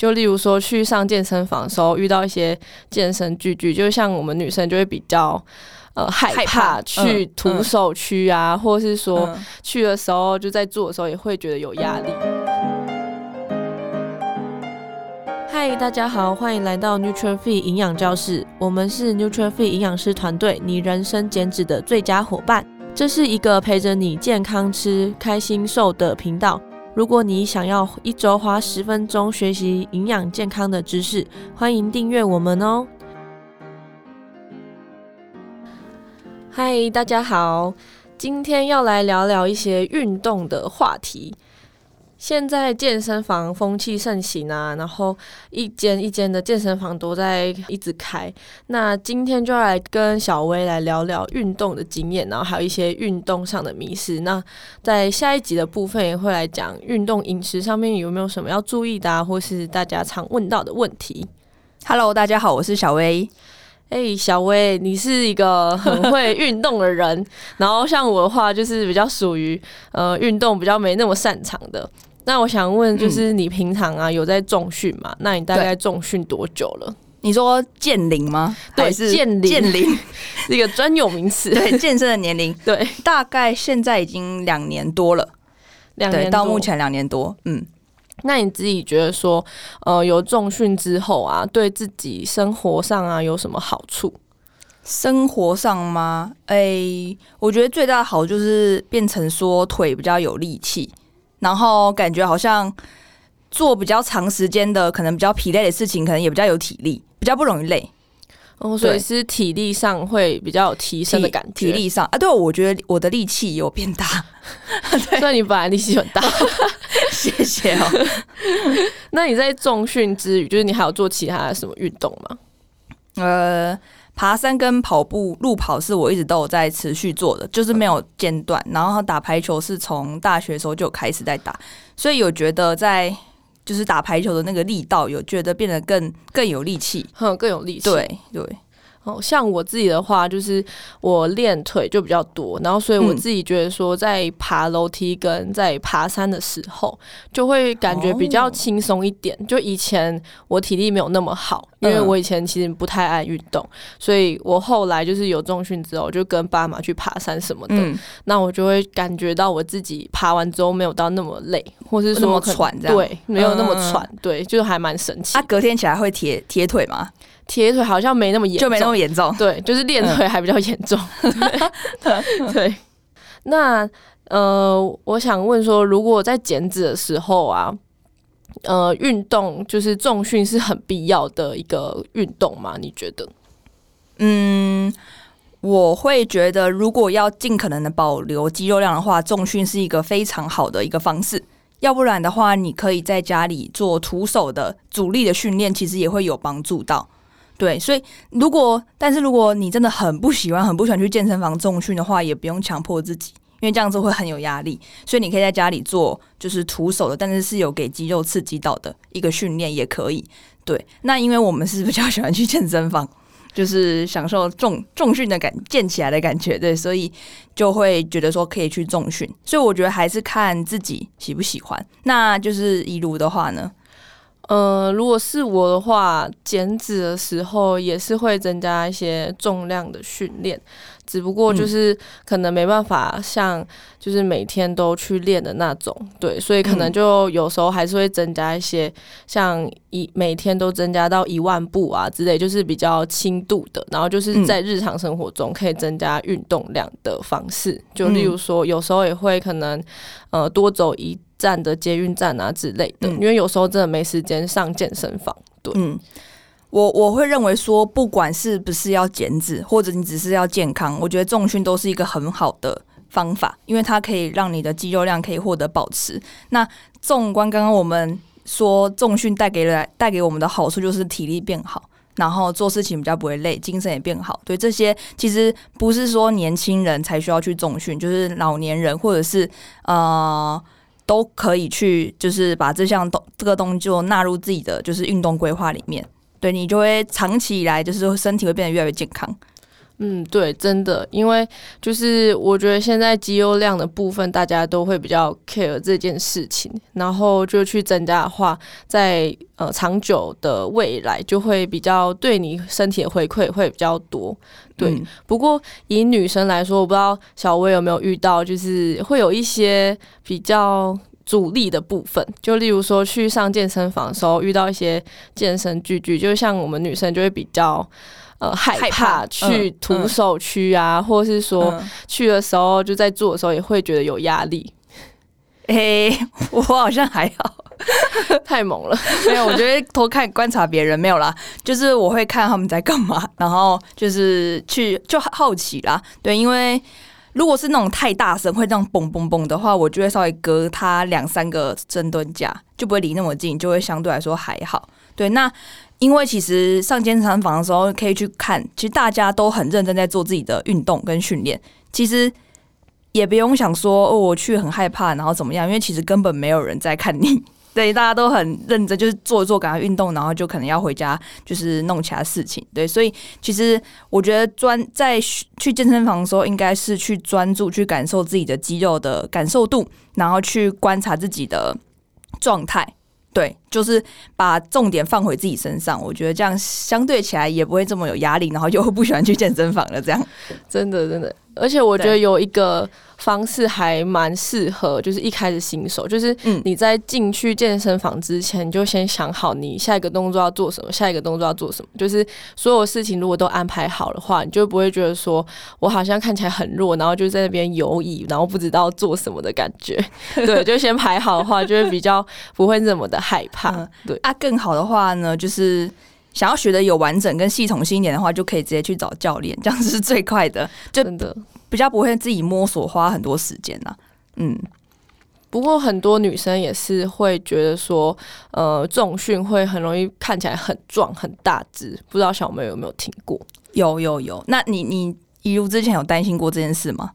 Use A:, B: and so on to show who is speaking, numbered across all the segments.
A: 就例如说去上健身房的时候，遇到一些健身巨巨，就像我们女生就会比较呃害怕去徒手区啊，或是说去的时候就在做的时候也会觉得有压力。嗨，大家好，欢迎来到 Nuture Fit 营养教室，我们是 Nuture Fit 营养师团队，你人生减脂的最佳伙伴。这是一个陪着你健康吃、开心瘦的频道。如果你想要一周花十分钟学习营养健康的知识，欢迎订阅我们哦。嗨，大家好，今天要来聊聊一些运动的话题。现在健身房风气盛行啊，然后一间一间的健身房都在一直开。那今天就要来跟小薇来聊聊运动的经验，然后还有一些运动上的迷思。那在下一集的部分也会来讲运动饮食上面有没有什么要注意的啊，或是大家常问到的问题。
B: Hello，大家好，我是小薇。
A: 哎、小薇，你是一个很会运动的人，然后像我的话就是比较属于呃运动比较没那么擅长的。那我想问，就是你平常啊有在重训吗？嗯、那你大概重训多久了？
B: 你说健龄吗？
A: 对，是健龄，健龄 是一个专有名词。
B: 对，健身的年龄，
A: 对，
B: 大概现在已经两年多了，
A: 两年
B: 到目前两年多。嗯，
A: 那你自己觉得说，呃，有重训之后啊，对自己生活上啊有什么好处？
B: 生活上吗？哎、欸，我觉得最大的好就是变成说腿比较有力气。然后感觉好像做比较长时间的，可能比较疲累的事情，可能也比较有体力，比较不容易累。
A: 哦，所以是体力上会比较有提升的感觉。
B: 体，体力上啊，对，我觉得我的力气有变大。
A: 对，所以你本来力气很大。
B: 谢谢哦。
A: 那你在重训之余，就是你还有做其他的什么运动吗？
B: 呃。爬山跟跑步、路跑是我一直都有在持续做的，就是没有间断。然后打排球是从大学的时候就开始在打，所以有觉得在就是打排球的那个力道，有觉得变得更更有力气，
A: 哼，更有力气。
B: 对对。
A: 哦，像我自己的话，就是我练腿就比较多，然后所以我自己觉得说，在爬楼梯跟在爬山的时候，就会感觉比较轻松一点。就以前我体力没有那么好，因为我以前其实不太爱运动，所以我后来就是有重训之后，就跟爸妈去爬山什么的，那我就会感觉到我自己爬完之后没有到那么累，或是说
B: 喘这样，
A: 对，没有那么喘，对，就还蛮神奇。
B: 啊，隔天起来会铁铁腿吗？
A: 铁腿好像没那么严重，
B: 就没那么严重。
A: 对，就是练腿还比较严重。对，对，那呃，我想问说，如果在减脂的时候啊，呃，运动就是重训是很必要的一个运动吗？你觉得？
B: 嗯，我会觉得，如果要尽可能的保留肌肉量的话，重训是一个非常好的一个方式。要不然的话，你可以在家里做徒手的阻力的训练，其实也会有帮助到。对，所以如果，但是如果你真的很不喜欢、很不喜欢去健身房重训的话，也不用强迫自己，因为这样子会很有压力。所以你可以在家里做，就是徒手的，但是是有给肌肉刺激到的一个训练也可以。对，那因为我们是比较喜欢去健身房，就是享受重重训的感，健起来的感觉，对，所以就会觉得说可以去重训。所以我觉得还是看自己喜不喜欢。那就是一路的话呢？
A: 呃，如果是我的话，减脂的时候也是会增加一些重量的训练，只不过就是可能没办法像就是每天都去练的那种，对，所以可能就有时候还是会增加一些，像一每天都增加到一万步啊之类，就是比较轻度的，然后就是在日常生活中可以增加运动量的方式，就例如说有时候也会可能呃多走一。站的捷运站啊之类的，嗯，因为有时候真的没时间上健身房。对，嗯，
B: 我我会认为说，不管是不是要减脂，或者你只是要健康，我觉得重训都是一个很好的方法，因为它可以让你的肌肉量可以获得保持。那纵观刚刚我们说，重训带给了带给我们的好处就是体力变好，然后做事情比较不会累，精神也变好。对，这些其实不是说年轻人才需要去重训，就是老年人或者是呃。都可以去，就是把这项动这个动作纳入自己的就是运动规划里面，对，你就会长期以来就是身体会变得越来越健康。
A: 嗯，对，真的，因为就是我觉得现在肌肉量的部分，大家都会比较 care 这件事情，然后就去增加的话，在呃长久的未来就会比较对你身体的回馈会比较多。对，嗯、不过以女生来说，我不知道小薇有没有遇到，就是会有一些比较阻力的部分，就例如说去上健身房的时候遇到一些健身巨巨，就像我们女生就会比较。呃，害怕去徒手区啊，嗯嗯、或是说去的时候就在做的时候也会觉得有压力。
B: 诶、欸，我好像还好，
A: 太猛了。
B: 没有，我觉得偷看观察别人没有啦，就是我会看他们在干嘛，然后就是去就好奇啦。对，因为如果是那种太大声会这样嘣嘣嘣的话，我就会稍微隔他两三个深蹲架，就不会离那么近，就会相对来说还好。对，那。因为其实上健身房的时候可以去看，其实大家都很认真在做自己的运动跟训练。其实也不用想说哦，我去很害怕，然后怎么样？因为其实根本没有人在看你，对，大家都很认真，就是做一做赶快运动，然后就可能要回家，就是弄其他事情。对，所以其实我觉得专在去健身房的时候，应该是去专注去感受自己的肌肉的感受度，然后去观察自己的状态。对，就是把重点放回自己身上，我觉得这样相对起来也不会这么有压力，然后又不喜欢去健身房了。这样，
A: 真 的真的，而且我觉得有一个。方式还蛮适合，就是一开始新手，就是你在进去健身房之前，你就先想好你下一个动作要做什么，下一个动作要做什么，就是所有事情如果都安排好的话，你就不会觉得说我好像看起来很弱，然后就在那边游移，然后不知道做什么的感觉。对，就先排好的话，就会比较不会那么的害怕。嗯、对
B: 啊，更好的话呢，就是想要学的有完整跟系统性一点的话，就可以直接去找教练，这样子是最快的。就真的。比较不会自己摸索，花很多时间呐。嗯，
A: 不过很多女生也是会觉得说，呃，重训会很容易看起来很壮很大只，不知道小妹有没有听过？
B: 有有有。那你你一如之前有担心过这件事吗？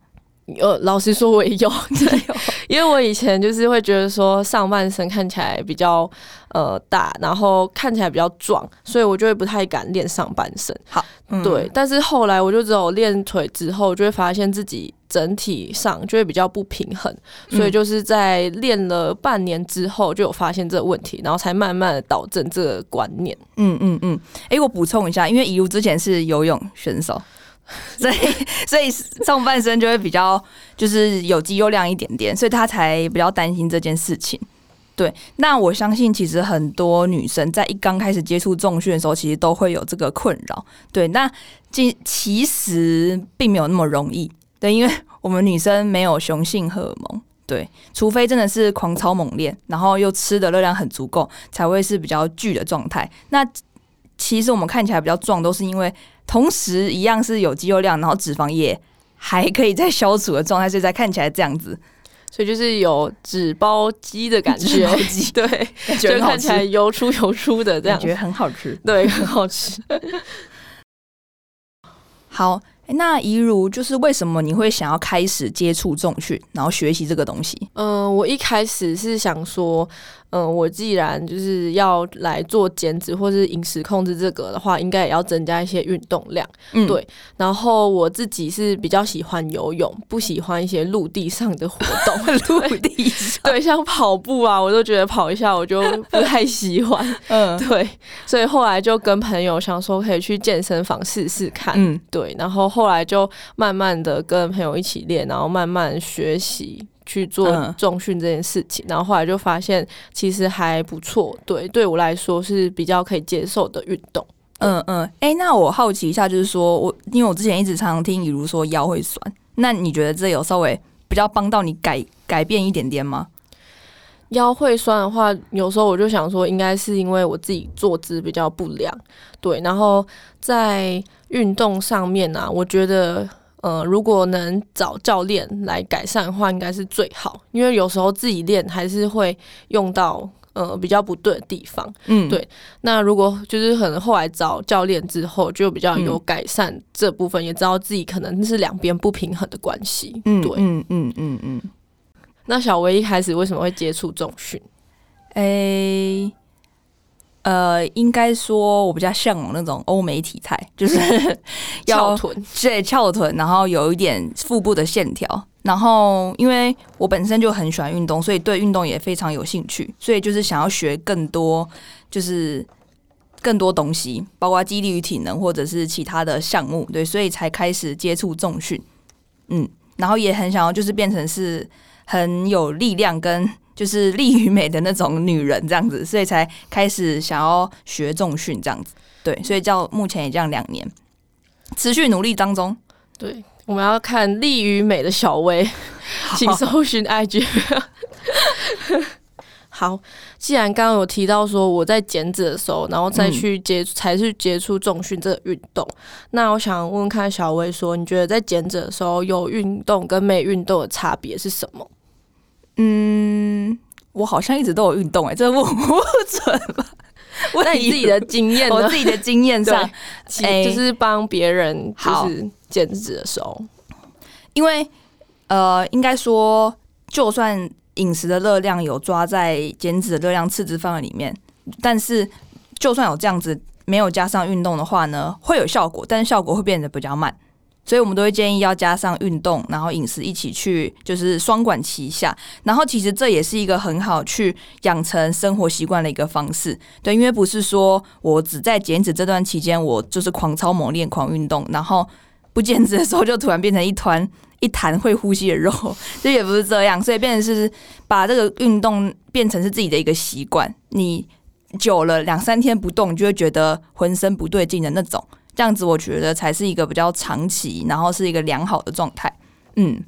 A: 呃，老实说我也有，对，因为我以前就是会觉得说上半身看起来比较呃大，然后看起来比较壮，所以我就会不太敢练上半身。
B: 好，嗯、
A: 对，但是后来我就只有练腿之后，就会发现自己整体上就会比较不平衡，所以就是在练了半年之后就有发现这个问题，然后才慢慢的导正这个观念。
B: 嗯嗯嗯，哎、欸，我补充一下，因为一如之前是游泳选手。所以，所以上半身就会比较就是有肌肉量一点点，所以他才比较担心这件事情。对，那我相信其实很多女生在一刚开始接触重训的时候，其实都会有这个困扰。对，那其其实并没有那么容易。对，因为我们女生没有雄性荷尔蒙，对，除非真的是狂操猛练，然后又吃的热量很足够，才会是比较巨的状态。那其实我们看起来比较壮，都是因为。同时，一样是有肌肉量，然后脂肪也还可以在消除的状态，所以才看起来这样子。
A: 所以就是有纸包鸡的感觉，对，就看起来油出油出的这样，
B: 感觉很好吃，
A: 对，很好吃。
B: 好。那怡如，就是为什么你会想要开始接触重训，然后学习这个东西？
A: 嗯、呃，我一开始是想说，嗯、呃，我既然就是要来做减脂或是饮食控制这个的话，应该也要增加一些运动量。嗯，对。然后我自己是比较喜欢游泳，不喜欢一些陆地上的活动。
B: 陆地上，
A: 对，像跑步啊，我都觉得跑一下我就不太喜欢。嗯，对。所以后来就跟朋友想说，可以去健身房试试看。嗯，对。然后。后来就慢慢的跟朋友一起练，然后慢慢学习去做重训这件事情，嗯、然后后来就发现其实还不错，对，对我来说是比较可以接受的运动。
B: 嗯嗯，哎、欸，那我好奇一下，就是说我因为我之前一直常常听比如说腰会酸，那你觉得这有稍微比较帮到你改改变一点点吗？
A: 腰会酸的话，有时候我就想说，应该是因为我自己坐姿比较不良，对，然后在。运动上面呢、啊，我觉得，呃，如果能找教练来改善的话，应该是最好。因为有时候自己练还是会用到呃比较不对的地方，嗯，对。那如果就是可能后来找教练之后，就比较有改善这部分，嗯、也知道自己可能是两边不平衡的关系，
B: 嗯，
A: 对，
B: 嗯嗯嗯嗯。
A: 那小薇一开始为什么会接触重训？
B: 诶、欸。呃，应该说我比较向往那种欧美体态，就是
A: 翘臀，
B: 对，翘臀，然后有一点腹部的线条。然后，因为我本身就很喜欢运动，所以对运动也非常有兴趣，所以就是想要学更多，就是更多东西，包括肌力与体能或者是其他的项目，对，所以才开始接触重训。嗯，然后也很想要就是变成是很有力量跟。就是力与美的那种女人这样子，所以才开始想要学重训这样子。对，所以叫目前也这样两年，持续努力当中。
A: 对，我们要看力与美的小薇，请搜寻 IG。好，既然刚刚有提到说我在减脂的时候，然后再去接、嗯、才去接触重训这个运动，那我想问问看小薇说，你觉得在减脂的时候有运动跟没运动的差别是什么？
B: 嗯，我好像一直都有运动哎、欸，这问不准吧？
A: 那你自己的经验，
B: 我自己的经验上，
A: 哎，就是帮别人就是减脂的时候，
B: 因为呃，应该说，就算饮食的热量有抓在减脂的热量赤字范围里面，但是就算有这样子没有加上运动的话呢，会有效果，但是效果会变得比较慢。所以我们都会建议要加上运动，然后饮食一起去，就是双管齐下。然后其实这也是一个很好去养成生活习惯的一个方式。对，因为不是说我只在减脂这段期间，我就是狂操猛练、狂运动，然后不减脂的时候就突然变成一团一坛会呼吸的肉，这也不是这样。所以变成是把这个运动变成是自己的一个习惯。你久了两三天不动，你就会觉得浑身不对劲的那种。这样子，我觉得才是一个比较长期，然后是一个良好的状态。嗯，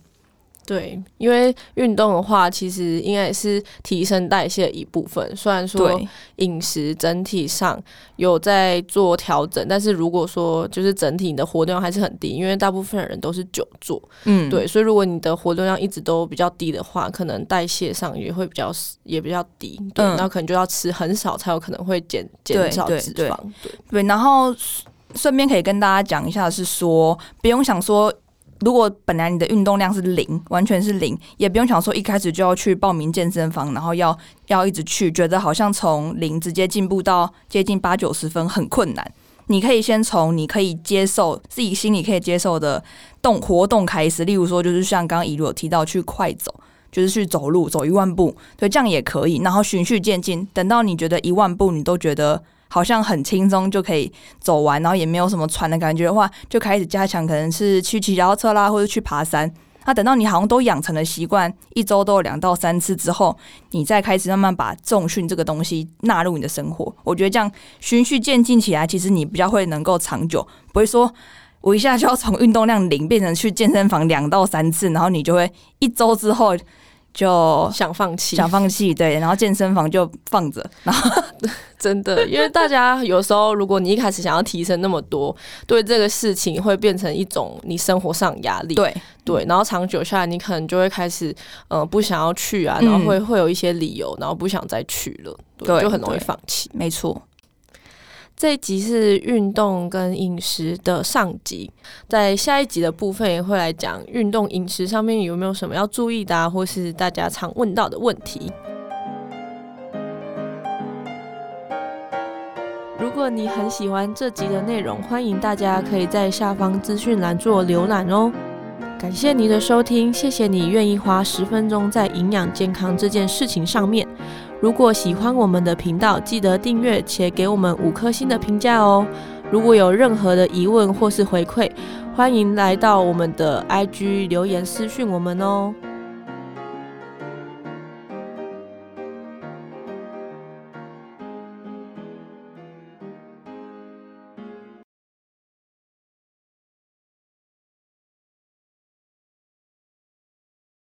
A: 对，因为运动的话，其实应该也是提升代谢的一部分。虽然说饮食整体上有在做调整，但是如果说就是整体你的活动量还是很低，因为大部分人都是久坐。嗯，对，所以如果你的活动量一直都比较低的话，可能代谢上也会比较也比较低。对，那、嗯、可能就要吃很少，才有可能会减减少脂肪。对，对，对，
B: 对，然后。顺便可以跟大家讲一下，是说不用想说，如果本来你的运动量是零，完全是零，也不用想说一开始就要去报名健身房，然后要要一直去，觉得好像从零直接进步到接近八九十分很困难。你可以先从你可以接受自己心里可以接受的动活动开始，例如说就是像刚刚一路有提到去快走，就是去走路走一万步，对，这样也可以。然后循序渐进，等到你觉得一万步你都觉得。好像很轻松就可以走完，然后也没有什么喘的感觉的话，就开始加强，可能是去骑脚车啦，或者去爬山。那等到你好像都养成了习惯，一周都有两到三次之后，你再开始慢慢把重训这个东西纳入你的生活。我觉得这样循序渐进起来，其实你比较会能够长久，不会说我一下就要从运动量零变成去健身房两到三次，然后你就会一周之后。就
A: 想放弃，
B: 想放弃，对，然后健身房就放着，然 后
A: 真的，因为大家有时候，如果你一开始想要提升那么多，对这个事情会变成一种你生活上压力，
B: 对。
A: 对，然后长久下来，你可能就会开始，呃，不想要去啊，然后会会有一些理由，然后不想再去了，对，对就很容易放弃，
B: 没错。
A: 这一集是运动跟饮食的上集，在下一集的部分也会来讲运动饮食上面有没有什么要注意的，或是大家常问到的问题。如果你很喜欢这集的内容，欢迎大家可以在下方资讯栏做浏览哦。感谢你的收听，谢谢你愿意花十分钟在营养健康这件事情上面。如果喜欢我们的频道，记得订阅且给我们五颗星的评价哦。如果有任何的疑问或是回馈，欢迎来到我们的 IG 留言私讯我们哦。